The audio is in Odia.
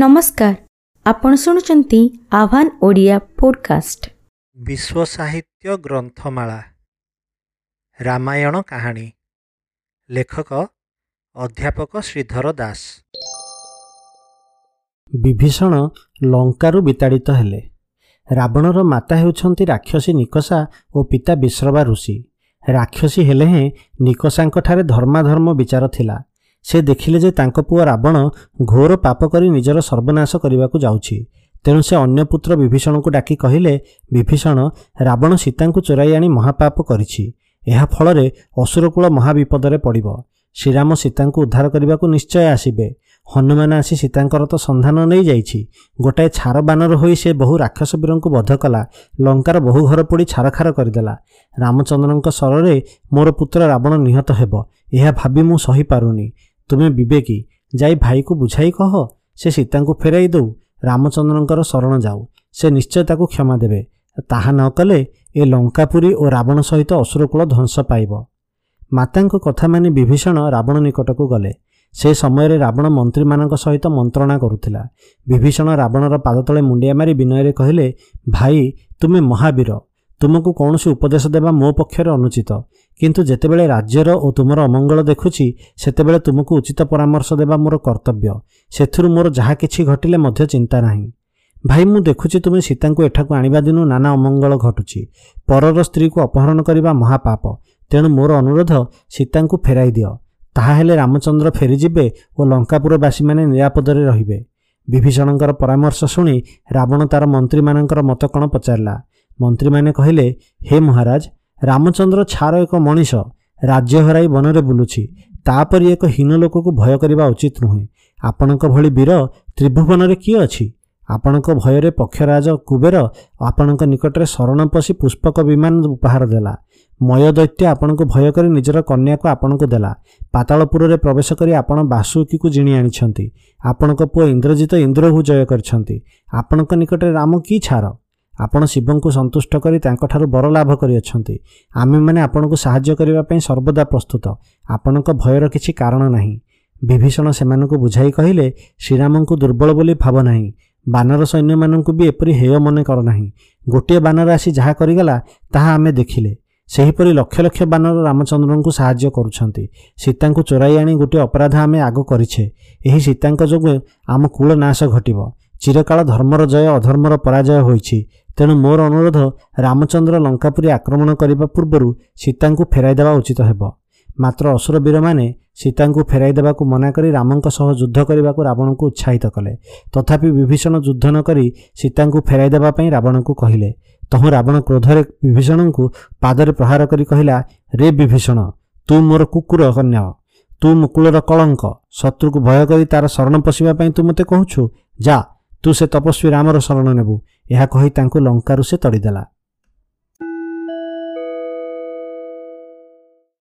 ନମସ୍କାର। ଆପଣ ଶୁଣୁଛନ୍ତି ଆହ୍ୱାନ ଓଡ଼ିଆ ପୋଡ଼କାଷ୍ଟ। ବିଶ୍ୱ ସାହିତ୍ୟ ଗ୍ରନ୍ଥମାଳା। ରାମାୟଣ କାହାଣୀ। ଲେଖକ ଅଧ୍ୟାପକ ଶ୍ରୀଧର ଦାସ। ବିଭୀଷଣ ଲଙ୍କାରୁ ବିତାଡ଼ିତ ହେଲେ। ରାବଣର ମାତା ହେଉଛନ୍ତି ରାକ୍ଷସୀ ନିକଷା ଓ ପିତା ବିଶ୍ରବା ଋଷି ରାକ୍ଷସୀ ହେଲେ ହେଁ ନିକଷାଙ୍କଠାରେ ଧର୍ମାଧର୍ମ ବିଚାର ଥିଲା। ସେ ଦେଖିଲେ ଯେ ତାଙ୍କ ପୁଅ ରାବଣ ଘୋର ପାପ କରି ନିଜର ସର୍ବନାଶ କରିବାକୁ ଯାଉଛି। ତେଣୁ ସେ ଅନ୍ୟ ପୁତ୍ର ବିଭୀଷଣକୁ ଡାକି କହିଲେ ବିଭୀଷଣ ରାବଣ ସୀତାଙ୍କୁ ଚୋରାଇ ଆଣି ମହାପାପ କରିଛି। ଏହା ଫଳରେ ଅସୁରକୂଳ ମହାବିପଦରେ ପଡ଼ିବ। ଶ୍ରୀରାମ ସୀତାଙ୍କୁ ଉଦ୍ଧାର କରିବାକୁ ନିଶ୍ଚୟ ଆସିବେ। ହନୁମାନ ଆସି ସୀତାଙ୍କର ତ ସନ୍ଧାନ ନେଇଯାଇଛି। ଗୋଟାଏ ଛାର ବାନର ହୋଇ ସେ ବହୁ ରାକ୍ଷସ ବୀରଙ୍କୁ ବଧ କଲା ଲଙ୍କାର ବହୁ ଘର ପୋଡ଼ି ଛାରଖାର କରିଦେଲା। ରାମଚନ୍ଦ୍ରଙ୍କ ସ୍ୱରରେ ମୋର ପୁତ୍ର ରାବଣ ନିହତ ହେବ। ଏହା ଭାବି ମୁଁ ସହିପାରୁନି ତୁମେ ବିବେକୀ ଯାଇ ଭାଇକୁ ବୁଝାଇ କହ ସେ ସୀତାଙ୍କୁ ଫେରାଇ ଦେଉ ରାମଚନ୍ଦ୍ରଙ୍କର ଶରଣ ଯାଉ ସେ ନିଶ୍ଚୟ ତାକୁ କ୍ଷମା ଦେବେ। ତାହା ନ କଲେ ଏ ଲଙ୍କାପୁରୀ ଓ ରାବଣ ସହିତ ଅସୁରକୂଳ ଧ୍ୱଂସ ପାଇବ। ମାତାଙ୍କ କଥା ମାନି ବିଭୀଷଣ ରାବଣ ନିକଟକୁ ଗଲେ। ସେ ସମୟରେ ରାବଣ ମନ୍ତ୍ରୀମାନଙ୍କ ସହିତ ମନ୍ତ୍ରଣା କରୁଥିଲା। ବିଭୀଷଣ ରାବଣର ପାଦତଳେ ମୁଣ୍ଡିଆ ମାରି ବିନୟରେ କହିଲେ ଭାଇ ତୁମେ ମହାବୀର। ତୁମକୁ କୌଣସି ଉପଦେଶ ଦେବା ମୋ ପକ୍ଷରେ ଅନୁଚିତ। କିନ୍ତୁ ଯେତେବେଳେ ରାଜ୍ୟର ଓ ତୁମର ଅମଙ୍ଗଳ ଦେଖୁଛି ସେତେବେଳେ ତୁମକୁ ଉଚିତ ପରାମର୍ଶ ଦେବା ମୋର କର୍ତ୍ତବ୍ୟ। ସେଥିରୁ ମୋର ଯାହା କିଛି ଘଟିଲେ ମଧ୍ୟ ଚିନ୍ତା ନାହିଁ। ଭାଇ ମୁଁ ଦେଖୁଛି ତୁମେ ସୀତାଙ୍କୁ ଏଠାକୁ ଆଣିବା ଦିନୁ ନାନା ଅମଙ୍ଗଳ ଘଟୁଛି। ପରର ସ୍ତ୍ରୀକୁ ଅପହରଣ କରିବା ମହାପାପ। ତେଣୁ ମୋର ଅନୁରୋଧ ସୀତାଙ୍କୁ ଫେରାଇ ଦିଅ। ତାହା ହେଲେ ରାମଚନ୍ଦ୍ର ଫେରିଯିବେ ଓ ଲଙ୍କାପୁରବାସୀମାନେ ନିରାପଦରେ ରହିବେ। ବିଭୀଷଣଙ୍କର ପରାମର୍ଶ ଶୁଣି ରାବଣ ତାର ମନ୍ତ୍ରୀମାନଙ୍କର ମତ କ'ଣ ପଚାରିଲା। ମନ୍ତ୍ରୀମାନେ କହିଲେ ହେ ମହାରାଜ ରାମଚନ୍ଦ୍ର ଛାର ଏକ ମଣିଷ ରାଜ୍ୟ ହରାଇ ବନରେ ବୁଲୁଛି। ତାପରି ଏକ ହୀନ ଲୋକକୁ ଭୟ କରିବା ଉଚିତ ନୁହେଁ। ଆପଣଙ୍କ ଭଳି ବୀର ତ୍ରିଭୁବନରେ କିଏ ଅଛି? ଆପଣଙ୍କ ଭୟରେ ପକ୍ଷରାଜ କୁବେର ଆପଣଙ୍କ ନିକଟରେ ଶରଣ ପଶି ପୁଷ୍ପକ ବିମାନ ଉପହାର ଦେଲା। ମୟଦୈତ୍ୟ ଆପଣଙ୍କୁ ଭୟ କରି ନିଜର କନ୍ୟାକୁ ଆପଣଙ୍କୁ ଦେଲା। ପାତାଳପୁରରେ ପ୍ରବେଶ କରି ଆପଣ ବାସୁକୀକୁ ଜିଣି ଆଣିଛନ୍ତି। ଆପଣଙ୍କ ପୁଅ ଇନ୍ଦ୍ରଜିତ ଇନ୍ଦ୍ରକୁ ଜୟ କରିଛନ୍ତି। ଆପଣଙ୍କ ନିକଟରେ ରାମ କି ଛାର? ଆପଣ ଶିବଙ୍କୁ ସନ୍ତୁଷ୍ଟ କରି ତାଙ୍କଠାରୁ ବର ଲାଭ କରିଅଛନ୍ତି। ଆମେମାନେ ଆପଣଙ୍କୁ ସାହାଯ୍ୟ କରିବା ପାଇଁ ସର୍ବଦା ପ୍ରସ୍ତୁତ। ଆପଣଙ୍କ ଭୟର କିଛି କାରଣ ନାହିଁ। ବିଭୀଷଣ ସେମାନଙ୍କୁ ବୁଝାଇ କହିଲେ ଶ୍ରୀରାମଙ୍କୁ ଦୁର୍ବଳ ବୋଲି ଭାବ ନାହିଁ। ବାନର ସୈନ୍ୟମାନଙ୍କୁ ବି ଏପରି ହେୟ ମନେ କର ନାହିଁ। ଗୋଟିଏ ବାନର ଆସି ଯାହା କରିଗଲା ତାହା ଆମେ ଦେଖିଲେ। ସେହିପରି ଲକ୍ଷ ଲକ୍ଷ ବାନର ରାମଚନ୍ଦ୍ରଙ୍କୁ ସାହାଯ୍ୟ କରୁଛନ୍ତି। ସୀତାଙ୍କୁ ଚୋରାଇ ଆଣି ଗୋଟିଏ ଅପରାଧ ଆମେ ଆଗ କରିଛେ। ଏହି ସୀତାଙ୍କ ଯୋଗୁଁ ଆମ କୂଳ ନାଶ ଘଟିବ। ଚିରକାଳ ଧର୍ମର ଜୟ ଅଧର୍ମର ପରାଜୟ ହୋଇଛି। ତେଣୁ ମୋର ଅନୁରୋଧ ରାମଚନ୍ଦ୍ର ଲଙ୍କାପୁରୀ ଆକ୍ରମଣ କରିବା ପୂର୍ବରୁ ସୀତାଙ୍କୁ ଫେରାଇ ଦେବା ଉଚିତ ହେବ। ମାତ୍ର ଅସୁର ବୀରମାନେ ସୀତାଙ୍କୁ ଫେରାଇ ଦେବାକୁ ମନା କରି ରାମଙ୍କ ସହ ଯୁଦ୍ଧ କରିବାକୁ ରାବଣଙ୍କୁ ଉତ୍ସାହିତ କଲେ। ତଥାପି ବିଭୀଷଣ ଯୁଦ୍ଧ ନ କରି ସୀତାଙ୍କୁ ଫେରାଇ ଦେବା ପାଇଁ ରାବଣଙ୍କୁ କହିଲେ ତହୁଁ ରାବଣ କ୍ରୋଧରେ ବିଭୀଷଣଙ୍କୁ ପାଦରେ ପ୍ରହାର କରି କହିଲା ରେ ବିଭୀଷଣ ତୁ ମୋର କୁକୁର କନ୍ୟା ତୁ ମୁକୁଳର କଳଙ୍କ ଶତ୍ରୁକୁ ଭୟ କରି ତାର ଶରଣ ପଶିବା ପାଇଁ ତୁ ମୋତେ କହୁଛୁ ଯା ତୁ ସେ ତପସ୍ୱୀ ରାମର ଶରଣ ନେବୁ। ଏହା କହି ତାଙ୍କୁ ଲଙ୍କାରୁ ସେ ତଡ଼ିଦେଲା।